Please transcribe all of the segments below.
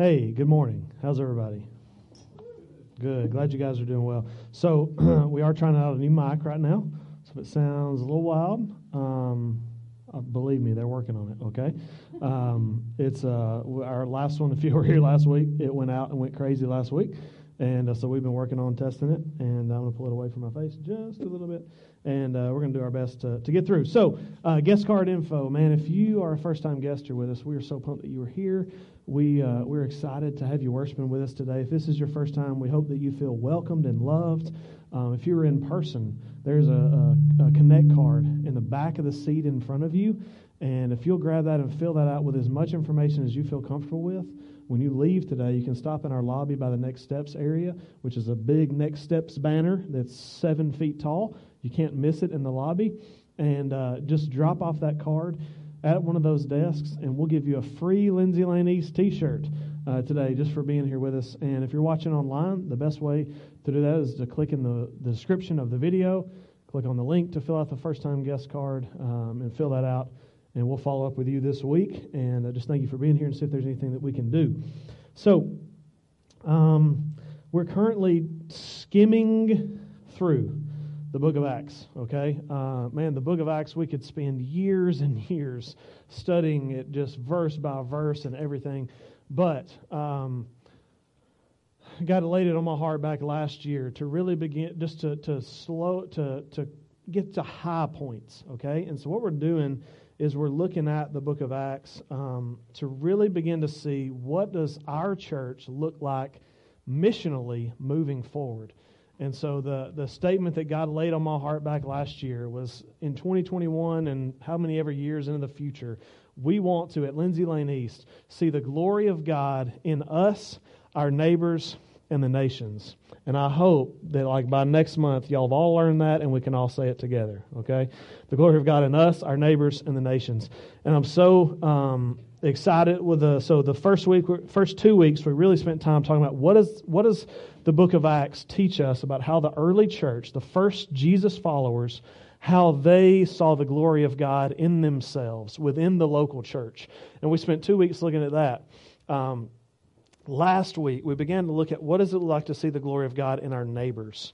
Hey, good morning. How's everybody? Good. Glad you guys are doing well. So, we are trying out a new mic right now. So, if it sounds a little wild, um, uh, believe me, they're working on it, okay? Um, it's uh, our last one, if you were here last week, it went out and went crazy last week. And uh, so we've been working on testing it, and I'm going to pull it away from my face just a little bit, and uh, we're going to do our best to, to get through. So, uh, guest card info, man. If you are a first-time guest here with us, we are so pumped that you are here. We uh, we're excited to have you worshiping with us today. If this is your first time, we hope that you feel welcomed and loved. Um, if you're in person, there's a, a, a connect card in the back of the seat in front of you, and if you'll grab that and fill that out with as much information as you feel comfortable with when you leave today, you can stop in our lobby by the Next Steps area, which is a big Next Steps banner that's seven feet tall. You can't miss it in the lobby. And uh, just drop off that card at one of those desks, and we'll give you a free Lindsay Lane East t shirt uh, today just for being here with us. And if you're watching online, the best way to do that is to click in the, the description of the video, click on the link to fill out the first time guest card, um, and fill that out and we'll follow up with you this week. And uh, just thank you for being here and see if there's anything that we can do. So, um, we're currently skimming through the book of Acts, okay? Uh, man, the book of Acts, we could spend years and years studying it just verse by verse and everything. But um, God laid it on my heart back last year to really begin, just to, to slow, to, to get to high points, okay? And so what we're doing is we're looking at the book of Acts um, to really begin to see what does our church look like missionally moving forward. And so the, the statement that God laid on my heart back last year was in 2021 and how many ever years into the future, we want to, at Lindsay Lane East, see the glory of God in us, our neighbors, and the nations. And I hope that, like, by next month, y'all have all learned that and we can all say it together, okay? The glory of God in us, our neighbors, and the nations. And I'm so um, excited with the, so the first week, first two weeks, we really spent time talking about what is, what does the book of Acts teach us about how the early church, the first Jesus followers, how they saw the glory of God in themselves within the local church. And we spent two weeks looking at that. Um, last week we began to look at what does it like to see the glory of God in our neighbors.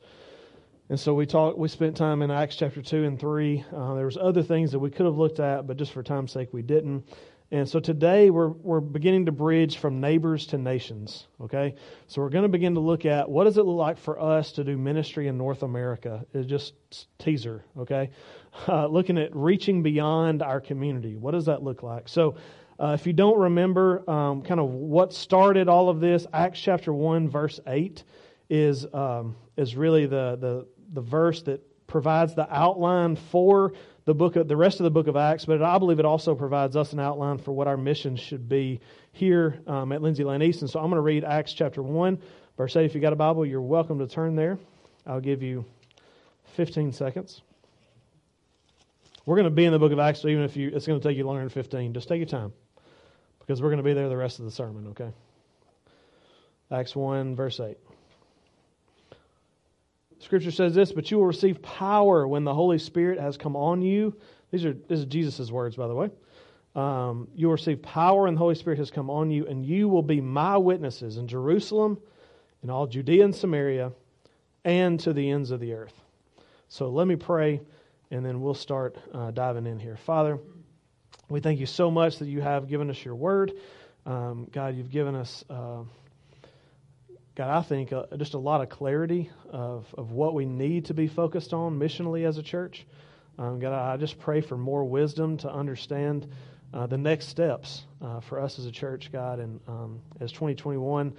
And so we talked. We spent time in Acts chapter two and three. Uh, there was other things that we could have looked at, but just for time's sake, we didn't. And so today we're we're beginning to bridge from neighbors to nations. Okay, so we're going to begin to look at what does it look like for us to do ministry in North America. It's just teaser. Okay, uh, looking at reaching beyond our community. What does that look like? So uh, if you don't remember um, kind of what started all of this, Acts chapter 1, verse 8 is, um, is really the, the, the verse that provides the outline for the book of, the rest of the book of Acts, but I believe it also provides us an outline for what our mission should be here um, at Lindsay Lane East. So I'm going to read Acts chapter 1, verse 8. If you got a Bible, you're welcome to turn there. I'll give you 15 seconds. We're going to be in the book of Acts, so even if you, it's going to take you longer than 15. Just take your time because we're going to be there the rest of the sermon, okay? Acts 1, verse 8. Scripture says this, but you will receive power when the Holy Spirit has come on you. These are this is Jesus' words, by the way. Um, you will receive power and the Holy Spirit has come on you, and you will be my witnesses in Jerusalem, in all Judea and Samaria, and to the ends of the earth. So let me pray, and then we'll start uh, diving in here. Father, we thank you so much that you have given us your word. Um, God, you've given us, uh, God, I think uh, just a lot of clarity of, of what we need to be focused on missionally as a church. Um, God, I just pray for more wisdom to understand uh, the next steps uh, for us as a church, God. And um, as 2021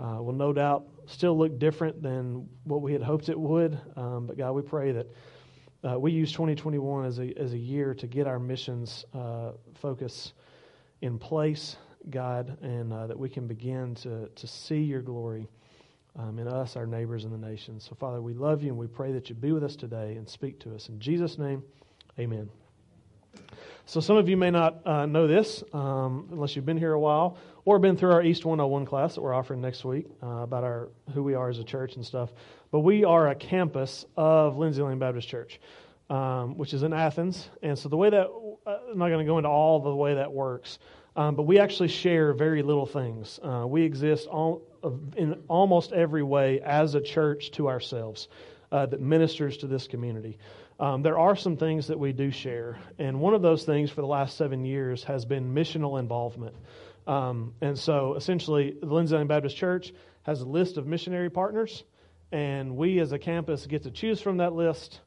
uh, will no doubt still look different than what we had hoped it would. Um, but God, we pray that uh, we use 2021 as a, as a year to get our missions uh, focus in place, God, and uh, that we can begin to, to see your glory um, in us, our neighbors, and the nations. So, Father, we love you and we pray that you be with us today and speak to us. In Jesus' name, amen. So, some of you may not uh, know this um, unless you've been here a while or been through our East 101 class that we're offering next week uh, about our who we are as a church and stuff. But we are a campus of Lindsay Lane Baptist Church, um, which is in Athens. And so the way that uh, I'm not going to go into all the way that works, um, but we actually share very little things. Uh, we exist all, in almost every way as a church to ourselves uh, that ministers to this community. Um, there are some things that we do share, and one of those things for the last seven years has been missional involvement. Um, and so, essentially, the Lindsay Lane Baptist Church has a list of missionary partners, and we as a campus get to choose from that list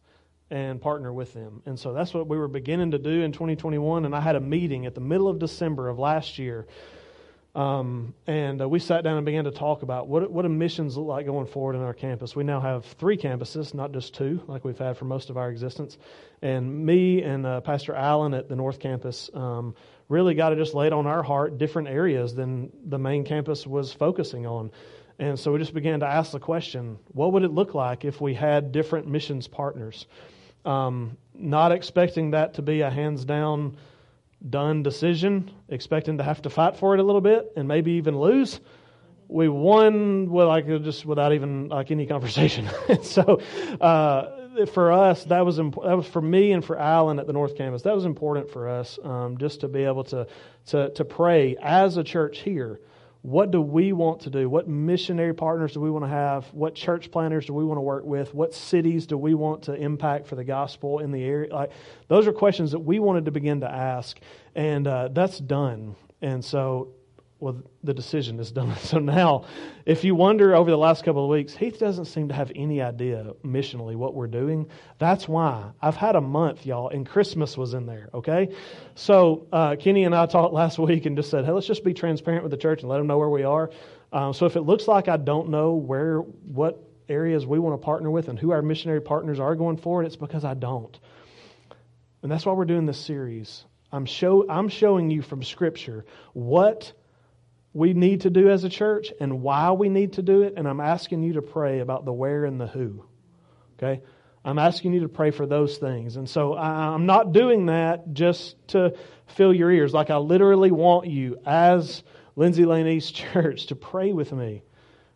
and partner with them. And so that's what we were beginning to do in 2021. And I had a meeting at the middle of December of last year. Um, and uh, we sat down and began to talk about what, what missions look like going forward in our campus. We now have three campuses, not just two, like we've had for most of our existence. And me and uh, Pastor Allen at the North Campus um, really got to just lay it on our heart different areas than the main campus was focusing on. And so we just began to ask the question what would it look like if we had different missions partners? Um, not expecting that to be a hands down done decision, expecting to have to fight for it a little bit and maybe even lose. We won well, like just without even like any conversation. so uh, for us, that was imp- that was for me and for Alan at the North Campus. That was important for us um, just to be able to to to pray as a church here what do we want to do? What missionary partners do we want to have? What church planters do we want to work with? What cities do we want to impact for the gospel in the area? Like, those are questions that we wanted to begin to ask, and uh, that's done. And so well, the decision is done. So now, if you wonder over the last couple of weeks, Heath doesn't seem to have any idea missionally what we're doing. That's why I've had a month, y'all, and Christmas was in there. Okay, so uh, Kenny and I talked last week and just said, hey, let's just be transparent with the church and let them know where we are. Um, so if it looks like I don't know where what areas we want to partner with and who our missionary partners are going forward, it's because I don't. And that's why we're doing this series. I'm show I'm showing you from Scripture what we need to do as a church and why we need to do it. And I'm asking you to pray about the where and the who. Okay? I'm asking you to pray for those things. And so I'm not doing that just to fill your ears. Like I literally want you, as Lindsay Lane East Church, to pray with me.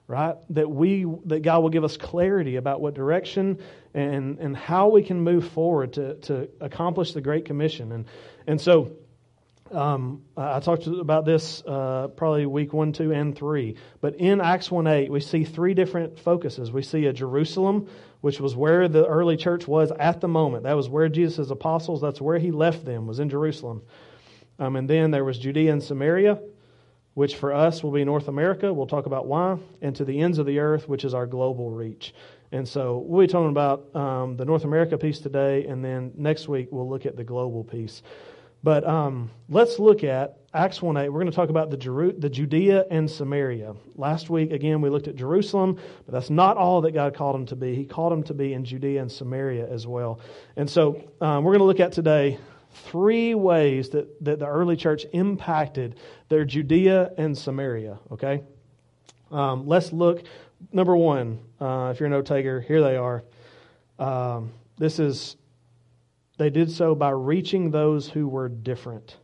Right? That we that God will give us clarity about what direction and, and how we can move forward to, to accomplish the Great Commission. And and so um, I talked about this uh, probably week one, two, and three. But in Acts 1 8, we see three different focuses. We see a Jerusalem, which was where the early church was at the moment. That was where Jesus' apostles, that's where he left them, was in Jerusalem. Um, and then there was Judea and Samaria, which for us will be North America. We'll talk about why. And to the ends of the earth, which is our global reach. And so we'll be talking about um, the North America piece today, and then next week we'll look at the global piece. But um, let's look at Acts 1 8. We're going to talk about the, Jeru- the Judea and Samaria. Last week, again, we looked at Jerusalem, but that's not all that God called him to be. He called him to be in Judea and Samaria as well. And so um, we're going to look at today three ways that, that the early church impacted their Judea and Samaria, okay? Um, let's look. Number one, uh, if you're a note taker, here they are. Um, this is they did so by reaching those who were different.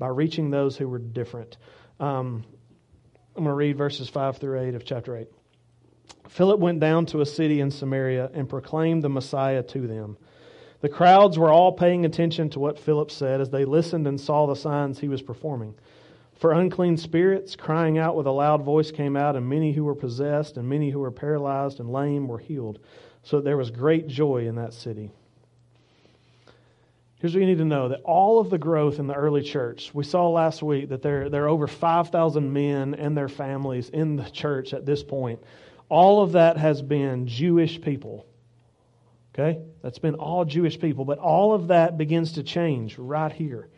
By reaching those who were different. Um, I'm going to read verses 5 through 8 of chapter 8. Philip went down to a city in Samaria and proclaimed the Messiah to them. The crowds were all paying attention to what Philip said as they listened and saw the signs he was performing. For unclean spirits, crying out with a loud voice, came out, and many who were possessed and many who were paralyzed and lame were healed. So there was great joy in that city. Here's what you need to know that all of the growth in the early church, we saw last week that there, there are over 5,000 men and their families in the church at this point. All of that has been Jewish people. Okay? That's been all Jewish people. But all of that begins to change right here.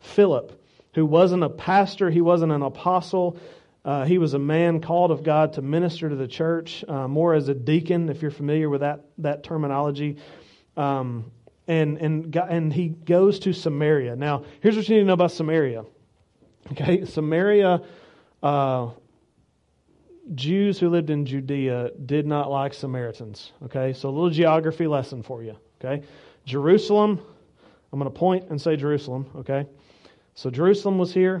Philip, who wasn't a pastor, he wasn't an apostle, uh, he was a man called of God to minister to the church, uh, more as a deacon, if you're familiar with that, that terminology. Um, and, and, and he goes to Samaria. Now, here's what you need to know about Samaria. Okay, Samaria, uh, Jews who lived in Judea did not like Samaritans. Okay, so a little geography lesson for you. Okay, Jerusalem, I'm going to point and say Jerusalem. Okay, so Jerusalem was here.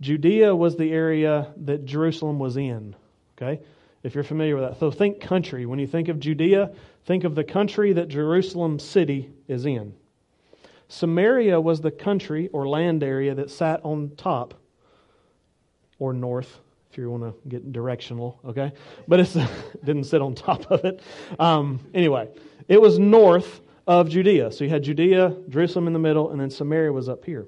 Judea was the area that Jerusalem was in. Okay, if you're familiar with that. So think country. When you think of Judea, think of the country that Jerusalem city is in. Samaria was the country or land area that sat on top or north, if you want to get directional, okay? But it didn't sit on top of it. Um, anyway, it was north of Judea. So you had Judea, Jerusalem in the middle, and then Samaria was up here.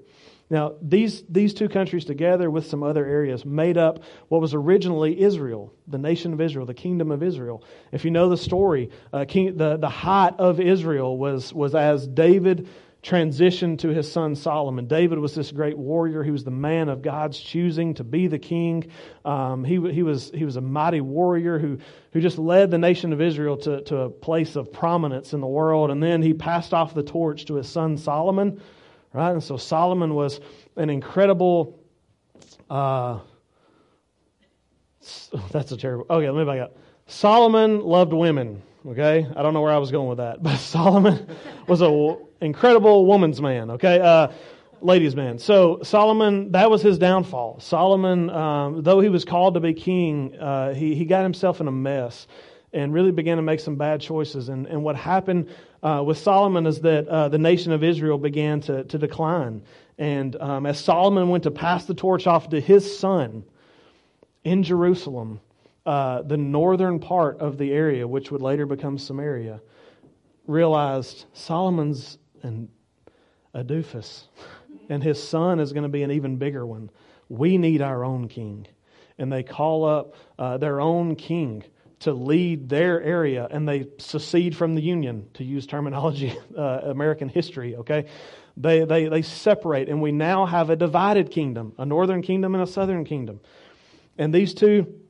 Now, these, these two countries together with some other areas made up what was originally Israel, the nation of Israel, the kingdom of Israel. If you know the story, uh, king, the, the height of Israel was, was as David transitioned to his son Solomon. David was this great warrior. He was the man of God's choosing to be the king. Um, he, he, was, he was a mighty warrior who, who just led the nation of Israel to, to a place of prominence in the world. And then he passed off the torch to his son Solomon Right? And so Solomon was an incredible. Uh, that's a terrible. Okay, let me back up. Solomon loved women. Okay, I don't know where I was going with that, but Solomon was an incredible woman's man. Okay, uh, ladies' man. So Solomon, that was his downfall. Solomon, um, though he was called to be king, uh, he he got himself in a mess and really began to make some bad choices. And, and what happened uh, with Solomon is that uh, the nation of Israel began to, to decline. And um, as Solomon went to pass the torch off to his son in Jerusalem, uh, the northern part of the area, which would later become Samaria, realized Solomon's an, a doofus, and his son is going to be an even bigger one. We need our own king. And they call up uh, their own king to lead their area and they secede from the Union, to use terminology, uh, American history, okay? They, they, they separate, and we now have a divided kingdom, a northern kingdom and a southern kingdom. And these two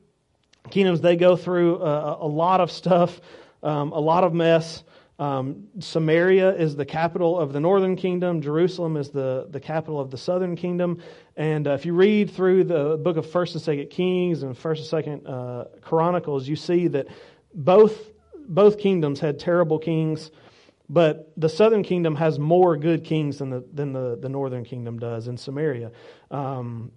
kingdoms, they go through a, a lot of stuff, um, a lot of mess. Um, Samaria is the capital of the northern kingdom. Jerusalem is the, the capital of the southern kingdom. And uh, if you read through the book of First and Second Kings and First and Second uh, Chronicles, you see that both both kingdoms had terrible kings, but the southern kingdom has more good kings than the than the, the northern kingdom does in Samaria. Um,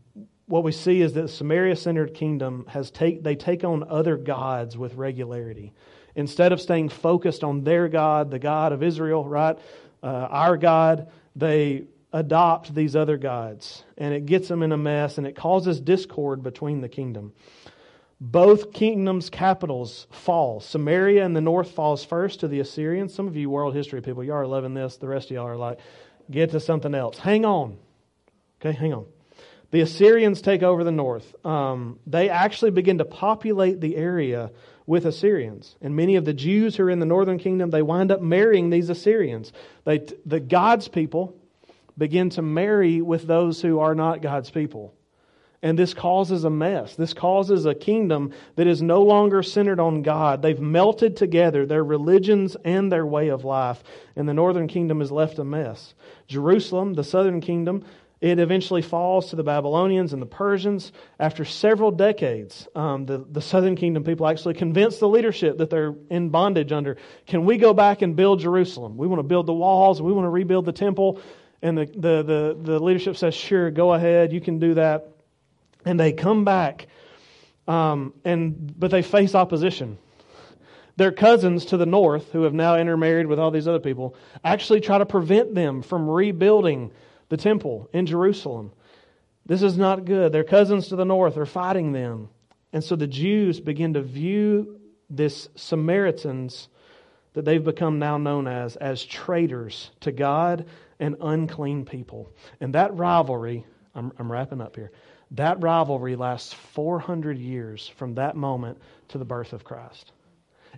what we see is that the Samaria-centered kingdom has take they take on other gods with regularity. Instead of staying focused on their God, the God of Israel, right, uh, our God, they adopt these other gods. And it gets them in a mess and it causes discord between the kingdom. Both kingdoms' capitals fall. Samaria in the north falls first to the Assyrians. Some of you world history people, you are loving this. The rest of y'all are like, get to something else. Hang on. Okay, hang on. The Assyrians take over the north. Um, they actually begin to populate the area with Assyrians. And many of the Jews who are in the northern kingdom, they wind up marrying these Assyrians. They, the God's people begin to marry with those who are not God's people. And this causes a mess. This causes a kingdom that is no longer centered on God. They've melted together their religions and their way of life, and the northern kingdom is left a mess. Jerusalem, the southern kingdom, it eventually falls to the Babylonians and the Persians. After several decades, um, the, the southern kingdom people actually convince the leadership that they're in bondage under. Can we go back and build Jerusalem? We want to build the walls. We want to rebuild the temple. And the, the, the, the leadership says, sure, go ahead. You can do that. And they come back, um, and, but they face opposition. Their cousins to the north, who have now intermarried with all these other people, actually try to prevent them from rebuilding the temple in Jerusalem. This is not good. Their cousins to the north are fighting them. And so the Jews begin to view this Samaritans that they've become now known as as traitors to God and unclean people. And that rivalry, I'm, I'm wrapping up here, that rivalry lasts 400 years from that moment to the birth of Christ.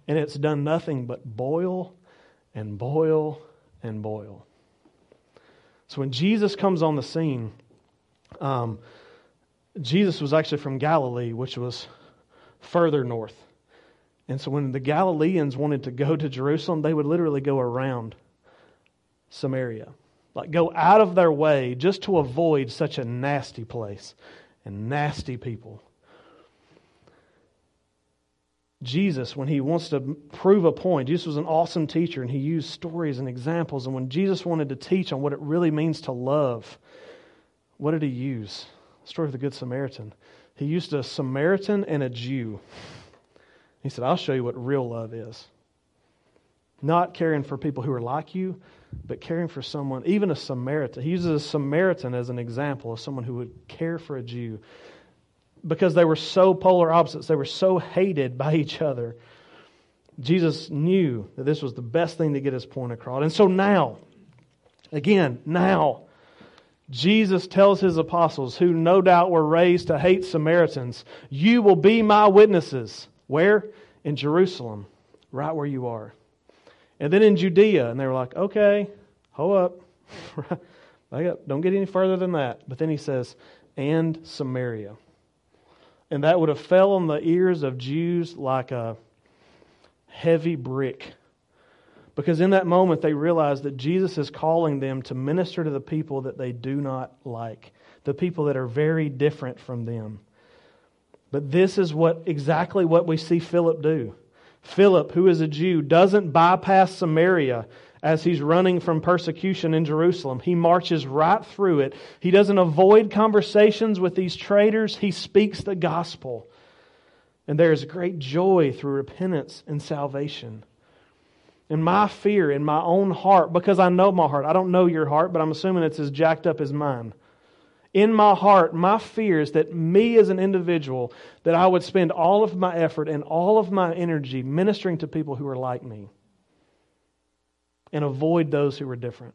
And it's done nothing but boil and boil and boil. So when Jesus comes on the scene, um, Jesus was actually from Galilee, which was further north. And so when the Galileans wanted to go to Jerusalem, they would literally go around Samaria. Like go out of their way just to avoid such a nasty place and nasty people. Jesus, when he wants to prove a point, Jesus was an awesome teacher and he used stories and examples. And when Jesus wanted to teach on what it really means to love, what did he use? The story of the Good Samaritan. He used a Samaritan and a Jew. He said, I'll show you what real love is. Not caring for people who are like you, but caring for someone, even a Samaritan. He uses a Samaritan as an example of someone who would care for a Jew. Because they were so polar opposites, they were so hated by each other. Jesus knew that this was the best thing to get his point across. And so now, again, now, Jesus tells his apostles, who no doubt were raised to hate Samaritans, You will be my witnesses. Where? In Jerusalem, right where you are. And then in Judea, and they were like, Okay, hold up. Don't get any further than that. But then he says, And Samaria. And that would have fell on the ears of Jews like a heavy brick. Because in that moment, they realized that Jesus is calling them to minister to the people that they do not like, the people that are very different from them. But this is what exactly what we see Philip do. Philip, who is a Jew, doesn't bypass Samaria as he's running from persecution in Jerusalem. He marches right through it. He doesn't avoid conversations with these traitors, he speaks the gospel. And there is great joy through repentance and salvation. And my fear in my own heart, because I know my heart, I don't know your heart, but I'm assuming it's as jacked up as mine. In my heart, my fear is that me as an individual, that I would spend all of my effort and all of my energy ministering to people who are like me and avoid those who are different.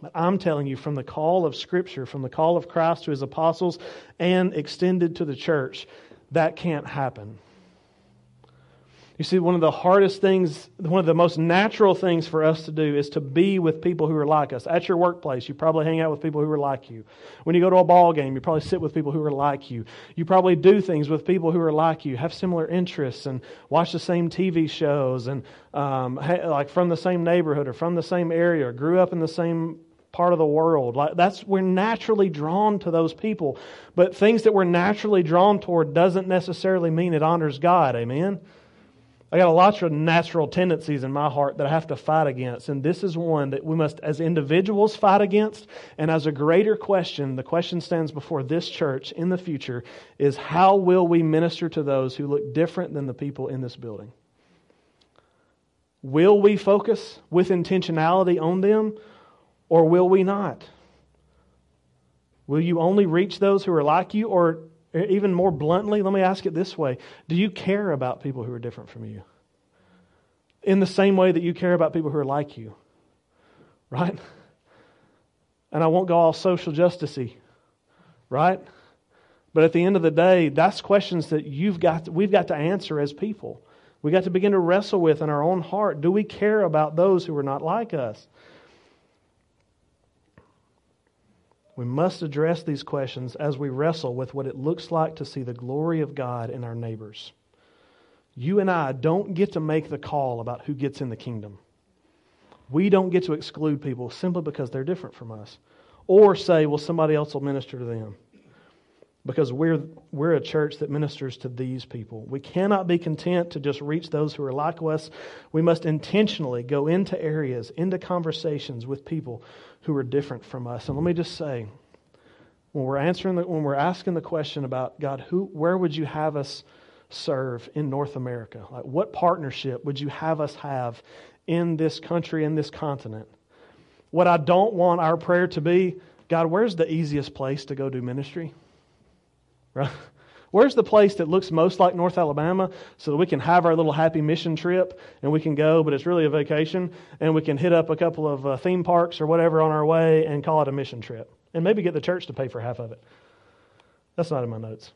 But I'm telling you, from the call of Scripture, from the call of Christ to his apostles, and extended to the church, that can't happen. You see, one of the hardest things, one of the most natural things for us to do is to be with people who are like us. At your workplace, you probably hang out with people who are like you. When you go to a ball game, you probably sit with people who are like you. You probably do things with people who are like you, have similar interests, and watch the same TV shows, and um, like from the same neighborhood or from the same area, or grew up in the same part of the world. Like that's we're naturally drawn to those people. But things that we're naturally drawn toward doesn't necessarily mean it honors God. Amen. I got a lot of natural tendencies in my heart that I have to fight against. And this is one that we must, as individuals, fight against. And as a greater question, the question stands before this church in the future is how will we minister to those who look different than the people in this building? Will we focus with intentionality on them or will we not? Will you only reach those who are like you or even more bluntly, let me ask it this way Do you care about people who are different from you? In the same way that you care about people who are like you, right? And I won't go all social justicey, right? But at the end of the day, that's questions that you've got, we've got to answer as people. We've got to begin to wrestle with in our own heart. Do we care about those who are not like us? We must address these questions as we wrestle with what it looks like to see the glory of God in our neighbors. You and I don't get to make the call about who gets in the kingdom. We don't get to exclude people simply because they're different from us or say, well, somebody else will minister to them because we're, we're a church that ministers to these people. We cannot be content to just reach those who are like us. We must intentionally go into areas, into conversations with people who are different from us. And let me just say, when we're answering the, when we're asking the question about God, who, where would you have us serve in North America? Like, what partnership would you have us have in this country, in this continent? What I don't want our prayer to be, God, where's the easiest place to go do ministry? Right? Where's the place that looks most like North Alabama so that we can have our little happy mission trip and we can go, but it's really a vacation, and we can hit up a couple of uh, theme parks or whatever on our way and call it a mission trip? And maybe get the church to pay for half of it. That's not in my notes.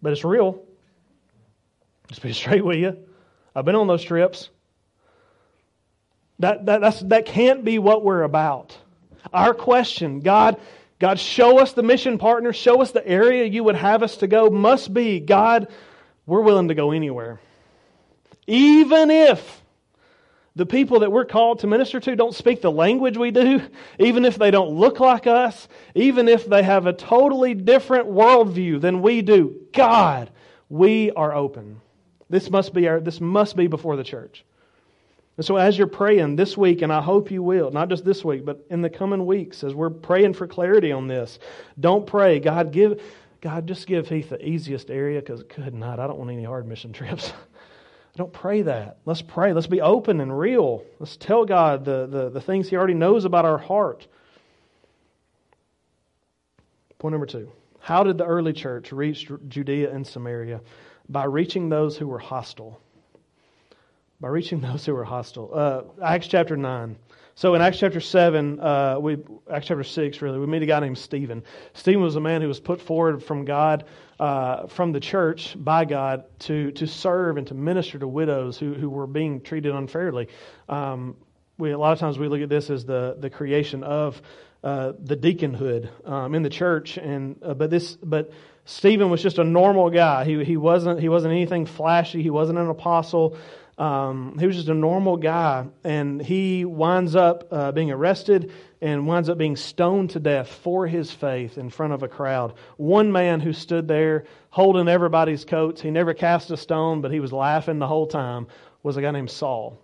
But it's real. Just be straight with you. I've been on those trips. That, that, that's, that can't be what we're about. Our question, God, God, show us the mission partner, show us the area you would have us to go, must be, God, we're willing to go anywhere. Even if the people that we're called to minister to don't speak the language we do, even if they don't look like us, even if they have a totally different worldview than we do, God, we are open. This must be, our, this must be before the church. And so, as you're praying this week, and I hope you will, not just this week, but in the coming weeks, as we're praying for clarity on this, don't pray, God, give, God, just give Heath the easiest area because good night, I don't want any hard mission trips. don't pray that. Let's pray. Let's be open and real. Let's tell God the, the, the things He already knows about our heart. Point number two How did the early church reach Judea and Samaria? By reaching those who were hostile. By reaching those who were hostile. Uh, Acts chapter 9. So in Acts chapter 7, uh, we, Acts chapter 6, really, we meet a guy named Stephen. Stephen was a man who was put forward from God, uh, from the church, by God, to, to serve and to minister to widows who, who were being treated unfairly. Um, we, a lot of times we look at this as the, the creation of uh, the deaconhood um, in the church, and uh, but this but Stephen was just a normal guy. He he wasn't he wasn't anything flashy. He wasn't an apostle. Um, he was just a normal guy, and he winds up uh, being arrested and winds up being stoned to death for his faith in front of a crowd. One man who stood there holding everybody's coats, he never cast a stone, but he was laughing the whole time, was a guy named Saul.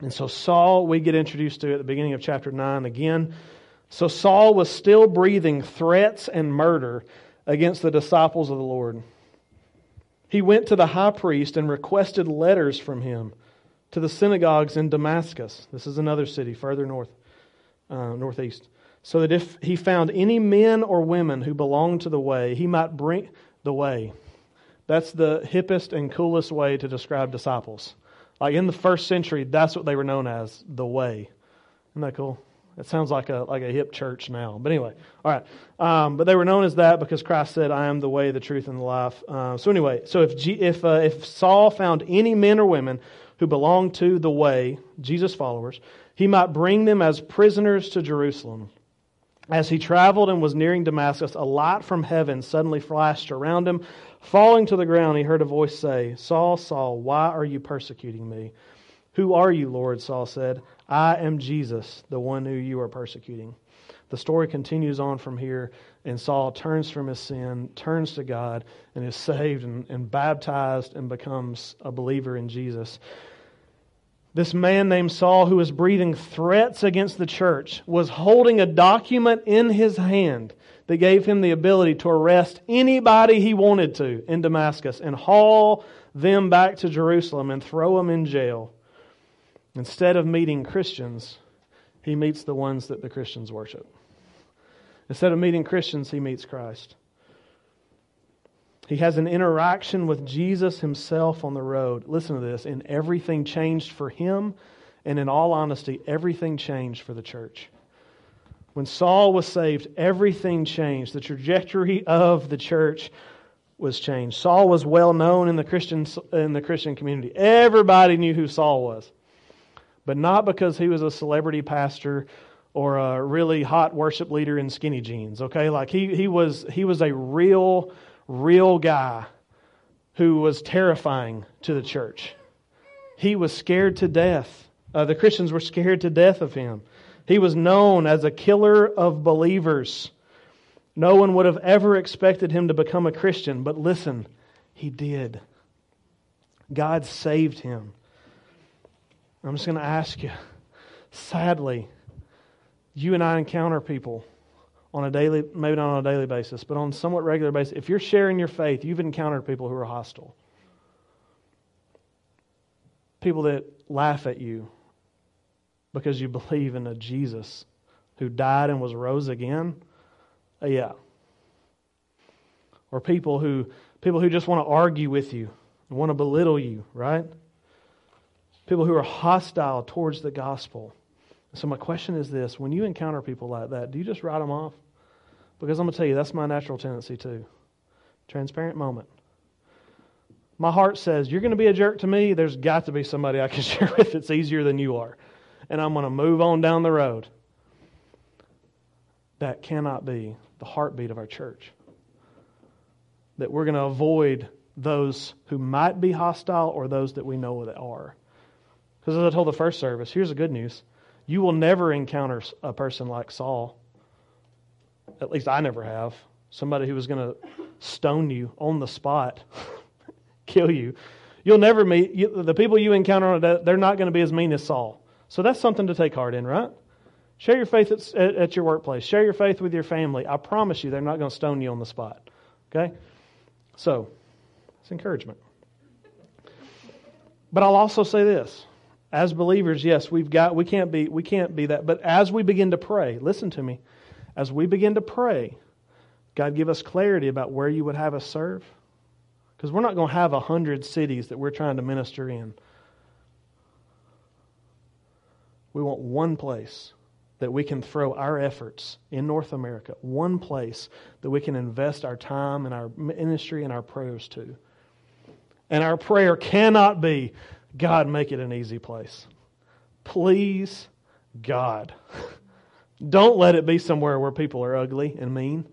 And so, Saul, we get introduced to at the beginning of chapter 9 again. So Saul was still breathing threats and murder against the disciples of the Lord. He went to the high priest and requested letters from him to the synagogues in Damascus. This is another city further north, uh, northeast. So that if he found any men or women who belonged to the way, he might bring the way. That's the hippest and coolest way to describe disciples. Like in the first century, that's what they were known as, the way. Isn't that cool? It sounds like a like a hip church now, but anyway, all right. Um, but they were known as that because Christ said, "I am the way, the truth, and the life." Uh, so anyway, so if G, if uh, if Saul found any men or women who belonged to the way, Jesus followers, he might bring them as prisoners to Jerusalem. As he traveled and was nearing Damascus, a light from heaven suddenly flashed around him. Falling to the ground, he heard a voice say, "Saul, Saul, why are you persecuting me?" Who are you, Lord? Saul said. I am Jesus, the one who you are persecuting. The story continues on from here, and Saul turns from his sin, turns to God, and is saved and, and baptized and becomes a believer in Jesus. This man named Saul, who was breathing threats against the church, was holding a document in his hand that gave him the ability to arrest anybody he wanted to in Damascus and haul them back to Jerusalem and throw them in jail. Instead of meeting Christians, he meets the ones that the Christians worship. Instead of meeting Christians, he meets Christ. He has an interaction with Jesus himself on the road. Listen to this. And everything changed for him. And in all honesty, everything changed for the church. When Saul was saved, everything changed. The trajectory of the church was changed. Saul was well known in the Christian, in the Christian community. Everybody knew who Saul was but not because he was a celebrity pastor or a really hot worship leader in skinny jeans. Okay, like he he was he was a real real guy who was terrifying to the church. He was scared to death. Uh, the Christians were scared to death of him. He was known as a killer of believers. No one would have ever expected him to become a Christian, but listen, he did. God saved him. I'm just going to ask you sadly, you and I encounter people on a daily, maybe not on a daily basis, but on somewhat regular basis. If you're sharing your faith, you've encountered people who are hostile. People that laugh at you because you believe in a Jesus who died and was rose again. Uh, yeah. Or people who people who just want to argue with you and want to belittle you, right? People who are hostile towards the gospel. So, my question is this when you encounter people like that, do you just write them off? Because I'm going to tell you, that's my natural tendency too. Transparent moment. My heart says, You're going to be a jerk to me. There's got to be somebody I can share with that's easier than you are. And I'm going to move on down the road. That cannot be the heartbeat of our church. That we're going to avoid those who might be hostile or those that we know that are. Because as I told the first service, here's the good news you will never encounter a person like Saul. At least I never have. Somebody who was going to stone you on the spot, kill you. You'll never meet you, the people you encounter. They're not going to be as mean as Saul. So that's something to take heart in, right? Share your faith at, at, at your workplace. Share your faith with your family. I promise you, they're not going to stone you on the spot. Okay? So, it's encouragement. But I'll also say this as believers, yes, we've got we can't be we can't be that. But as we begin to pray, listen to me. As we begin to pray, God, give us clarity about where you would have us serve. Because we're not going to have a hundred cities that we're trying to minister in. We want one place that we can throw our efforts in North America, one place that we can invest our time and our ministry and our prayers to. And our prayer cannot be, God, make it an easy place. Please, God. Don't let it be somewhere where people are ugly and mean.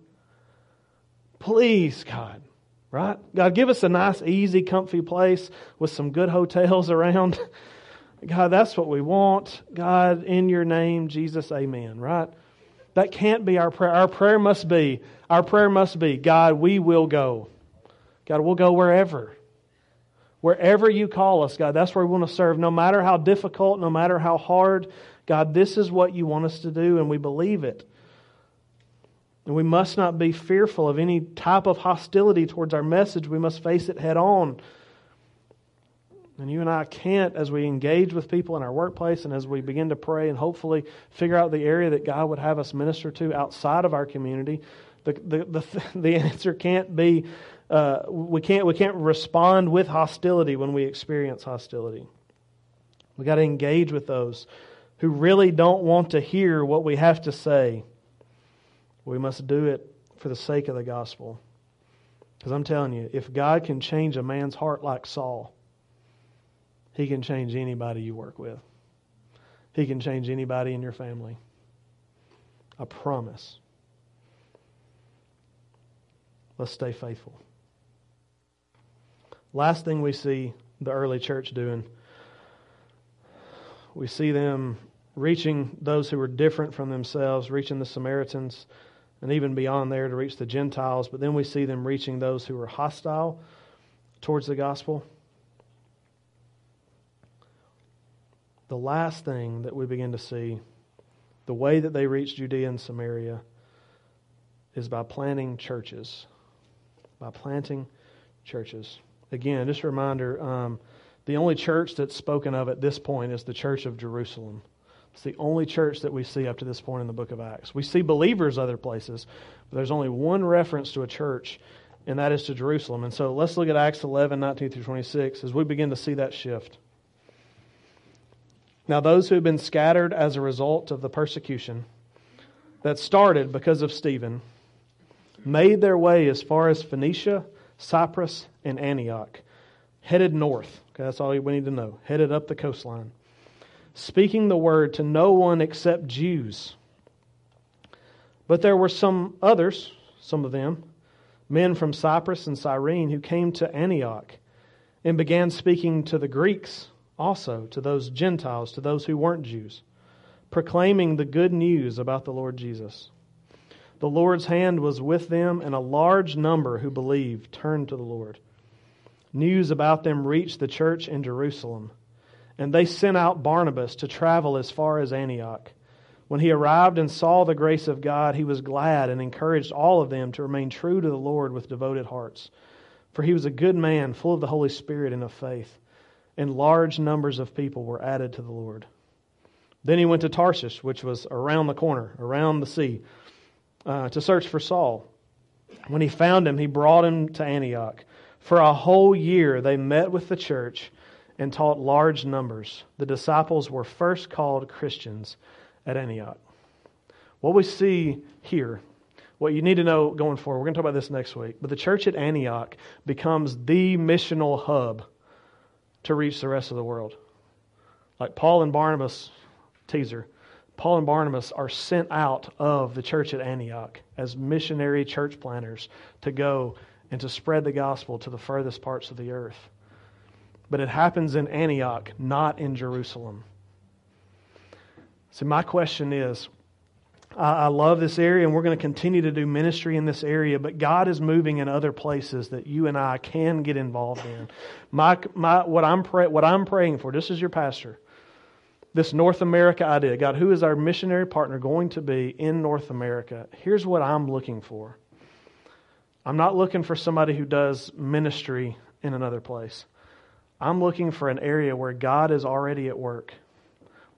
Please, God. Right? God, give us a nice, easy, comfy place with some good hotels around. God, that's what we want. God, in your name, Jesus, amen. Right? That can't be our prayer. Our prayer must be, our prayer must be, God, we will go. God, we'll go wherever. Wherever you call us, God, that's where we want to serve. No matter how difficult, no matter how hard, God, this is what you want us to do, and we believe it. And we must not be fearful of any type of hostility towards our message. We must face it head on. And you and I can't, as we engage with people in our workplace and as we begin to pray and hopefully figure out the area that God would have us minister to outside of our community, the, the, the, the answer can't be uh, we, can't, we can't respond with hostility when we experience hostility. we got to engage with those who really don't want to hear what we have to say. We must do it for the sake of the gospel. Because I'm telling you, if God can change a man's heart like Saul, he can change anybody you work with. He can change anybody in your family. I promise. Let's stay faithful. Last thing we see the early church doing, we see them reaching those who were different from themselves, reaching the Samaritans, and even beyond there to reach the Gentiles. But then we see them reaching those who were hostile towards the gospel. The last thing that we begin to see, the way that they reached Judea and Samaria, is by planting churches. By planting churches. Again, just a reminder um, the only church that's spoken of at this point is the church of Jerusalem. It's the only church that we see up to this point in the book of Acts. We see believers other places, but there's only one reference to a church, and that is to Jerusalem. And so let's look at Acts 11, 19 through 26 as we begin to see that shift. Now, those who have been scattered as a result of the persecution that started because of Stephen made their way as far as Phoenicia, Cyprus, and Antioch, headed north. Okay, that's all we need to know. Headed up the coastline, speaking the word to no one except Jews. But there were some others, some of them, men from Cyprus and Cyrene, who came to Antioch and began speaking to the Greeks also to those Gentiles, to those who weren't Jews, proclaiming the good news about the Lord Jesus. The Lord's hand was with them, and a large number who believed turned to the Lord. News about them reached the church in Jerusalem, and they sent out Barnabas to travel as far as Antioch. When he arrived and saw the grace of God, he was glad and encouraged all of them to remain true to the Lord with devoted hearts. For he was a good man, full of the Holy Spirit and of faith and large numbers of people were added to the Lord. Then he went to Tarshish, which was around the corner, around the sea, uh, to search for Saul. When he found him, he brought him to Antioch. For a whole year they met with the church and taught large numbers. The disciples were first called Christians at Antioch. What we see here, what you need to know going forward, we're going to talk about this next week, but the church at Antioch becomes the missional hub to reach the rest of the world. Like Paul and Barnabas, teaser, Paul and Barnabas are sent out of the church at Antioch as missionary church planters to go and to spread the gospel to the furthest parts of the earth. But it happens in Antioch, not in Jerusalem. So, my question is I, love this area, and we're going to continue to do ministry in this area, but God is moving in other places that you and I can get involved in. My, my, what, I'm pray, what I'm praying for, this is your pastor, this North America idea. God, who is our missionary partner going to be in North America? Here's what I'm looking for I'm not looking for somebody who does ministry in another place. I'm looking for an area where God is already at work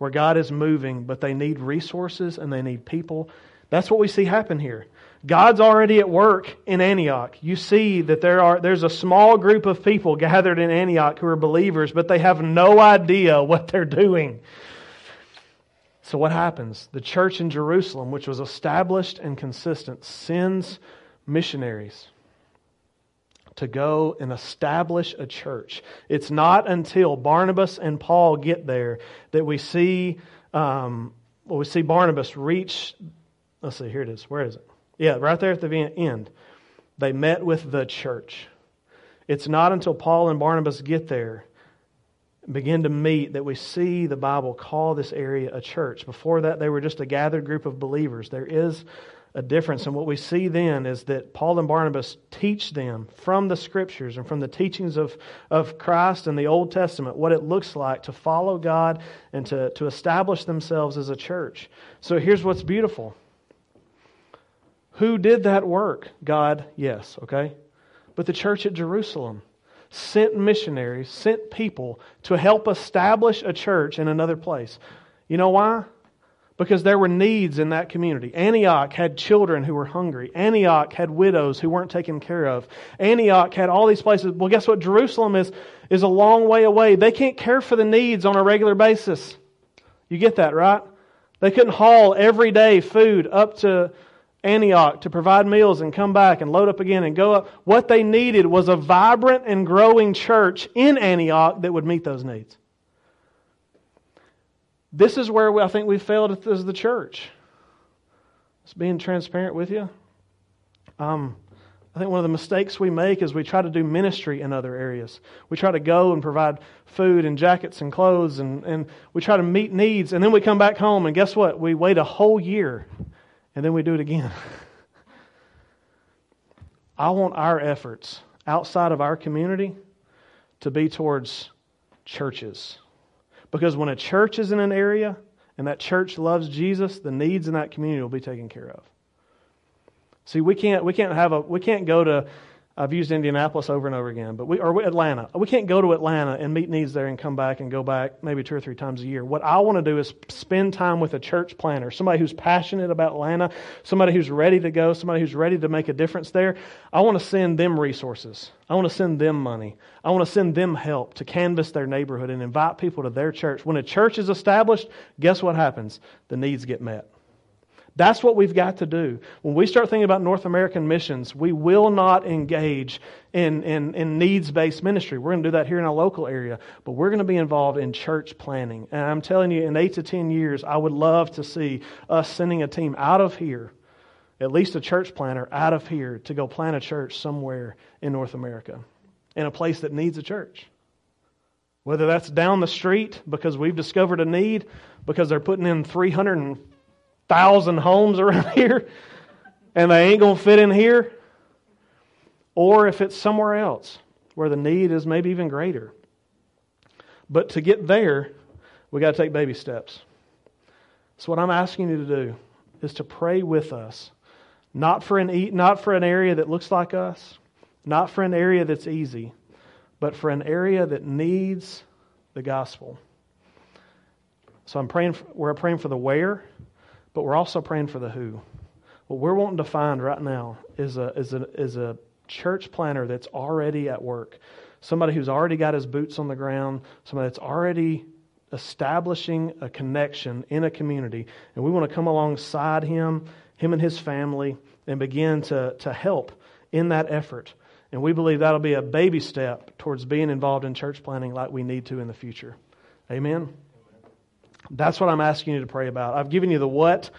where God is moving, but they need resources and they need people That's what we see happen here. God's already at work in Antioch. You see that there are, there's a small group of people gathered in Antioch who are believers, but they have no idea what they're doing. So, what happens? The church in Jerusalem, which was established and consistent, sends missionaries to go and establish a church. It's not until Barnabas and Paul get there that we see, um, well, we see Barnabas reach. Let's see, here it is. Where is it? Yeah, right there at the end. They met with the church. It's not until Paul and Barnabas get there begin to meet that we see the Bible call this area a church. Before that, they were just a gathered group of believers. There is a difference. And what we see then is that Paul and Barnabas teach them from the scriptures and from the teachings of, of Christ and the Old Testament what it looks like to follow God and to, to establish themselves as a church. So here's what's beautiful. Who did that work? God, yes, okay? But the church at Jerusalem sent missionaries, sent people to help establish a church in another place. You know why? Because there were needs in that community. Antioch had children who were hungry. Antioch had widows who weren't taken care of. Antioch had all these places. Well, guess what? Jerusalem is, is a long way away. They can't care for the needs on a regular basis. You get that, right? They couldn't haul every day food up to Antioch to provide meals and come back and load up again and go up. What they needed was a vibrant and growing church in Antioch that would meet those needs. This is where I think we failed as the church. Just being transparent with you. Um, I think one of the mistakes we make is we try to do ministry in other areas. We try to go and provide food and jackets and clothes, and, and we try to meet needs, and then we come back home, and guess what? We wait a whole year and then we do it again. I want our efforts outside of our community to be towards churches. Because when a church is in an area and that church loves Jesus, the needs in that community will be taken care of. See, we can't we can't have a we can't go to I've used Indianapolis over and over again, but we or Atlanta. We can't go to Atlanta and meet needs there and come back and go back maybe two or three times a year. What I want to do is spend time with a church planter, somebody who's passionate about Atlanta, somebody who's ready to go, somebody who's ready to make a difference there. I want to send them resources. I want to send them money. I want to send them help to canvass their neighborhood and invite people to their church. When a church is established, guess what happens? The needs get met. That's what we've got to do. When we start thinking about North American missions, we will not engage in, in, in needs based ministry. We're going to do that here in our local area, but we're going to be involved in church planting. And I'm telling you, in eight to 10 years, I would love to see us sending a team out of here, at least a church planter out of here, to go plant a church somewhere in North America, in a place that needs a church. Whether that's down the street because we've discovered a need, because they're putting in 300 thousand homes around here and they ain't going to fit in here, or if it's somewhere else where the need is maybe even greater. But to get there, we got to take baby steps. So what I'm asking you to do is to pray with us, not for an not for an area that looks like us, not for an area that's easy, but for an area that needs the gospel. So I'm praying. For, we're praying for the where but we're also praying for the who. What we're wanting to find right now is a, is a, is a church planter that's already at work, somebody who's already got his boots on the ground, somebody that's already establishing a connection in a community. And we want to come alongside him, him and his family, and begin to, to help in that effort. And we believe that'll be a baby step towards being involved in church planting like we need to in the future. Amen. That's what I'm asking you to pray about. I've given you the what,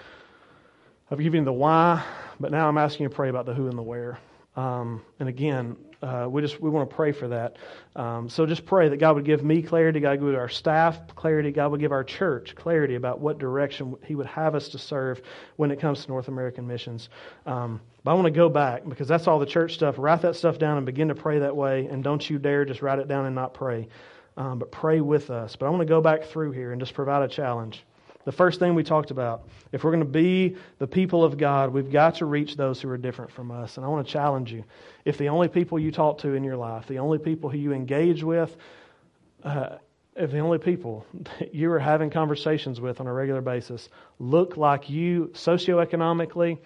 I've given you the why, but now I'm asking you to pray about the who and the where. Um, and again, uh, we just we want to pray for that. Um, so just pray that God would give me clarity, God would give our staff clarity, God would give our church clarity about what direction He would have us to serve when it comes to North American missions. Um, but I want to go back because that's all the church stuff. Write that stuff down and begin to pray that way. And don't you dare just write it down and not pray um, but pray with us. But I want to go back through here and just provide a challenge. The first thing we talked about if we're going to be the people of God, we've got to reach those who are different from us. And I want to challenge you. If the only people you talk to in your life, the only people who you engage with, uh, if the only people that you are having conversations with on a regular basis look like you socioeconomically,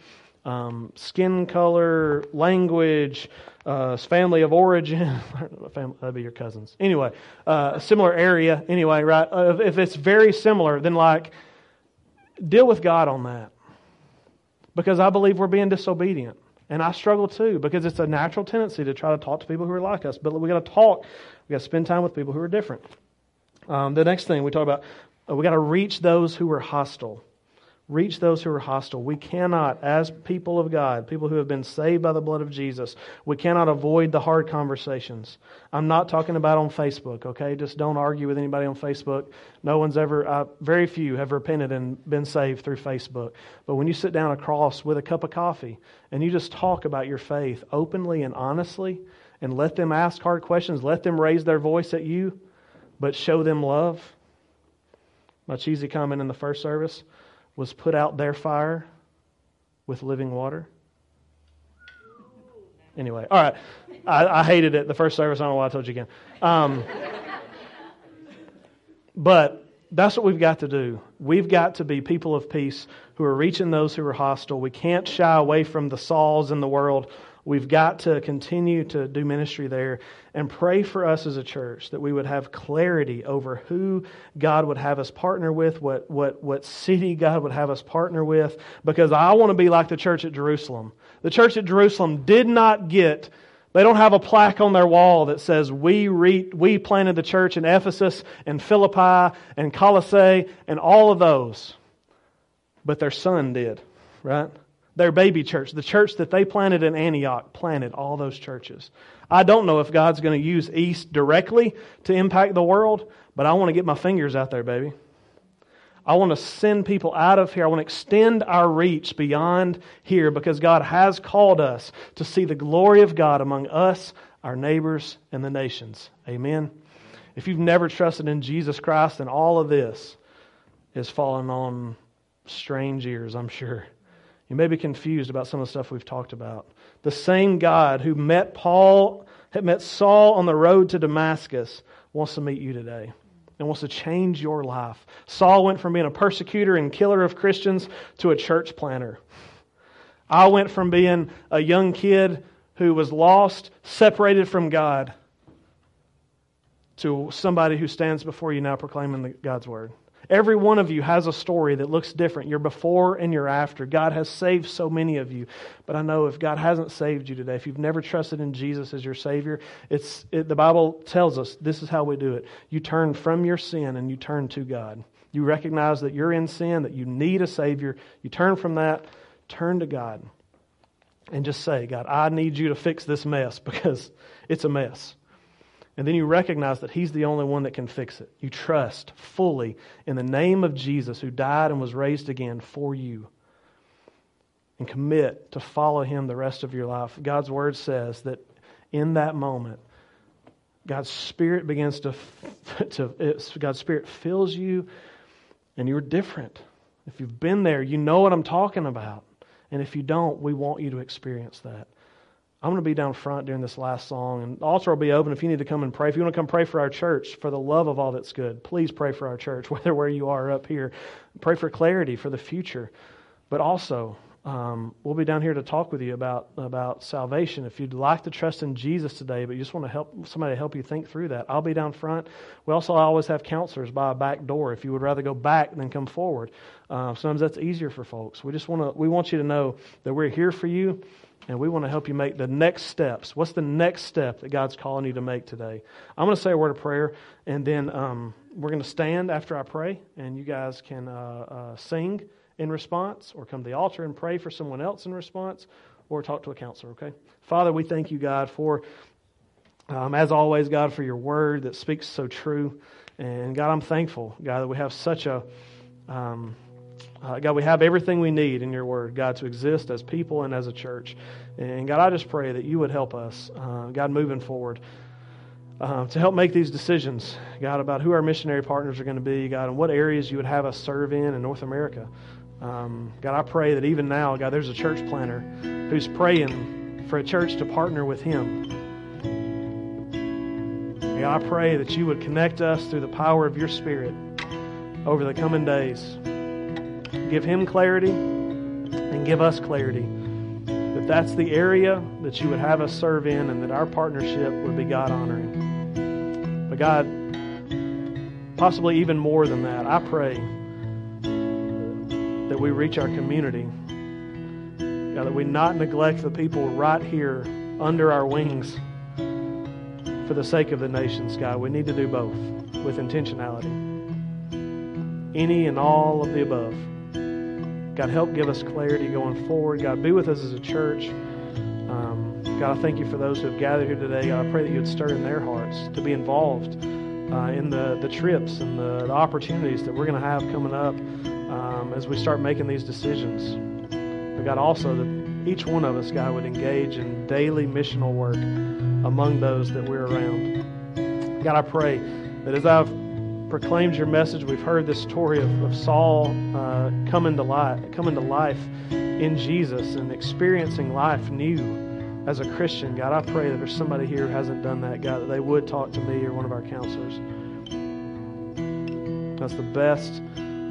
um, skin color, language, uh, family of origin, that'd be your cousins. Anyway, uh, similar area. Anyway, right? Uh, if it's very similar, then like deal with God on that, because I believe we're being disobedient. And I struggle too because it's a natural tendency to try to talk to people who are like us. But we got to talk. We got to spend time with people who are different. Um, the next thing we talk about, uh, we got to reach those who are hostile. Reach those who are hostile. We cannot, as people of God, people who have been saved by the blood of Jesus, we cannot avoid the hard conversations. I'm not talking about on Facebook, okay? Just don't argue with anybody on Facebook. No one's ever, uh, very few have repented and been saved through Facebook. But when you sit down across with a cup of coffee and you just talk about your faith openly and honestly and let them ask hard questions, let them raise their voice at you, but show them love. My cheesy comment in the first service was put out their fire with living water. Anyway, all right. I, I hated it the first service. I don't know why I told you again. Um, but that's what we've got to do. We've got to be people of peace who are reaching those who are hostile. We can't shy away from the Sauls in the world We've got to continue to do ministry there and pray for us as a church that we would have clarity over who God would have us partner with, what, what, what city God would have us partner with, because I want to be like the church at Jerusalem. The church at Jerusalem did not get they don't have a plaque on their wall that says, we, re- we planted the church in Ephesus and Philippi and Colossae and all of those. But their son did, right? Their baby church, the church that they planted in Antioch, planted all those churches. I don't know if God's going to use East directly to impact the world, but I want to get my fingers out there, baby. I want to send people out of here. I want to extend our reach beyond here because God has called us to see the glory of God among us, our neighbors, and the nations. Amen. If you've never trusted in Jesus Christ, then all of this is falling on strange ears, I'm sure. You may be confused about some of the stuff we've talked about. The same God who met Paul, had met Saul on the road to Damascus, wants to meet you today and wants to change your life. Saul went from being a persecutor and killer of Christians to a church planter. I went from being a young kid who was lost, separated from God, to somebody who stands before you now proclaiming God's word. Every one of you has a story that looks different. You're before and you're after. God has saved so many of you. But I know if God hasn't saved you today, if you've never trusted in Jesus as your Savior, it's, it, the Bible tells us this is how we do it. You turn from your sin and you turn to God. You recognize that you're in sin, that you need a Savior. You turn from that, turn to God, and just say, God, I need you to fix this mess because it's a mess. And then you recognize that He's the only one that can fix it. You trust fully in the name of Jesus who died and was raised again for you. And commit to follow Him the rest of your life. God's Word says that in that moment, God's Spirit begins to, to God's Spirit fills you, and you're different. If you've been there, you know what I'm talking about. And if you don't, we want you to experience that. I'm going to be down front during this last song, and the altar will be open if you need to come and pray. If you want to come pray for our church, for the love of all that's good, please pray for our church, whether where you are up here. Pray for clarity for the future. But also, um, we'll be down here to talk with you about, about salvation. If you'd like to trust in Jesus today, but you just want to help somebody help you think through that, I'll be down front. We also always have counselors by a back door. If you would rather go back than come forward, uh, sometimes that's easier for folks. We just want to we want you to know that we're here for you and we want to help you make the next steps. What's the next step that God's calling you to make today? I'm going to say a word of prayer, and then um, we're going to stand after I pray, and you guys can uh, uh, sing in response, or come to the altar and pray for someone else in response, or talk to a counselor, okay? Father, we thank you, God, for, um, as always, God, for your word that speaks so true. And God, I'm thankful, God, that we have such a. Um, uh, God, we have everything we need in your word, God, to exist as people and as a church. And God, I just pray that you would help us, uh, God, moving forward. Uh, to help make these decisions, God, about who our missionary partners are going to be, God, and what areas you would have us serve in in North America. Um, God, I pray that even now, God, there's a church planter who's praying for a church to partner with him. God, I pray that you would connect us through the power of your Spirit over the coming days. Give him clarity and give us clarity that that's the area that you would have us serve in and that our partnership would be God honoring. But God, possibly even more than that, I pray that we reach our community. God, that we not neglect the people right here under our wings for the sake of the nations, God. We need to do both with intentionality. Any and all of the above. God, help give us clarity going forward. God, be with us as a church. Um, God, I thank you for those who have gathered here today. God, I pray that you would stir in their hearts to be involved uh, in the, the trips and the, the opportunities that we're going to have coming up um, as we start making these decisions. But God, also that each one of us, God, would engage in daily missional work among those that we're around. God, I pray that as I've proclaimed your message. We've heard this story of, of Saul uh, coming to life, coming to life in Jesus and experiencing life new as a Christian. God, I pray that there's somebody here who hasn't done that, God, that they would talk to me or one of our counselors. That's the best,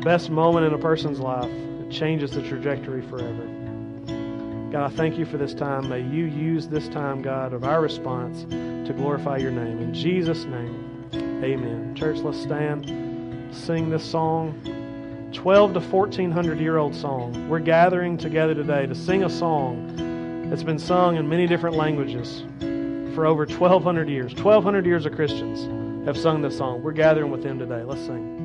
best moment in a person's life. It changes the trajectory forever. God, I thank you for this time. May you use this time, God, of our response to glorify your name. In Jesus' name. Amen. Church, let's stand, sing this song. 12 to 1400 year old song. We're gathering together today to sing a song that's been sung in many different languages for over 1200 years. 1200 years of Christians have sung this song. We're gathering with them today. Let's sing.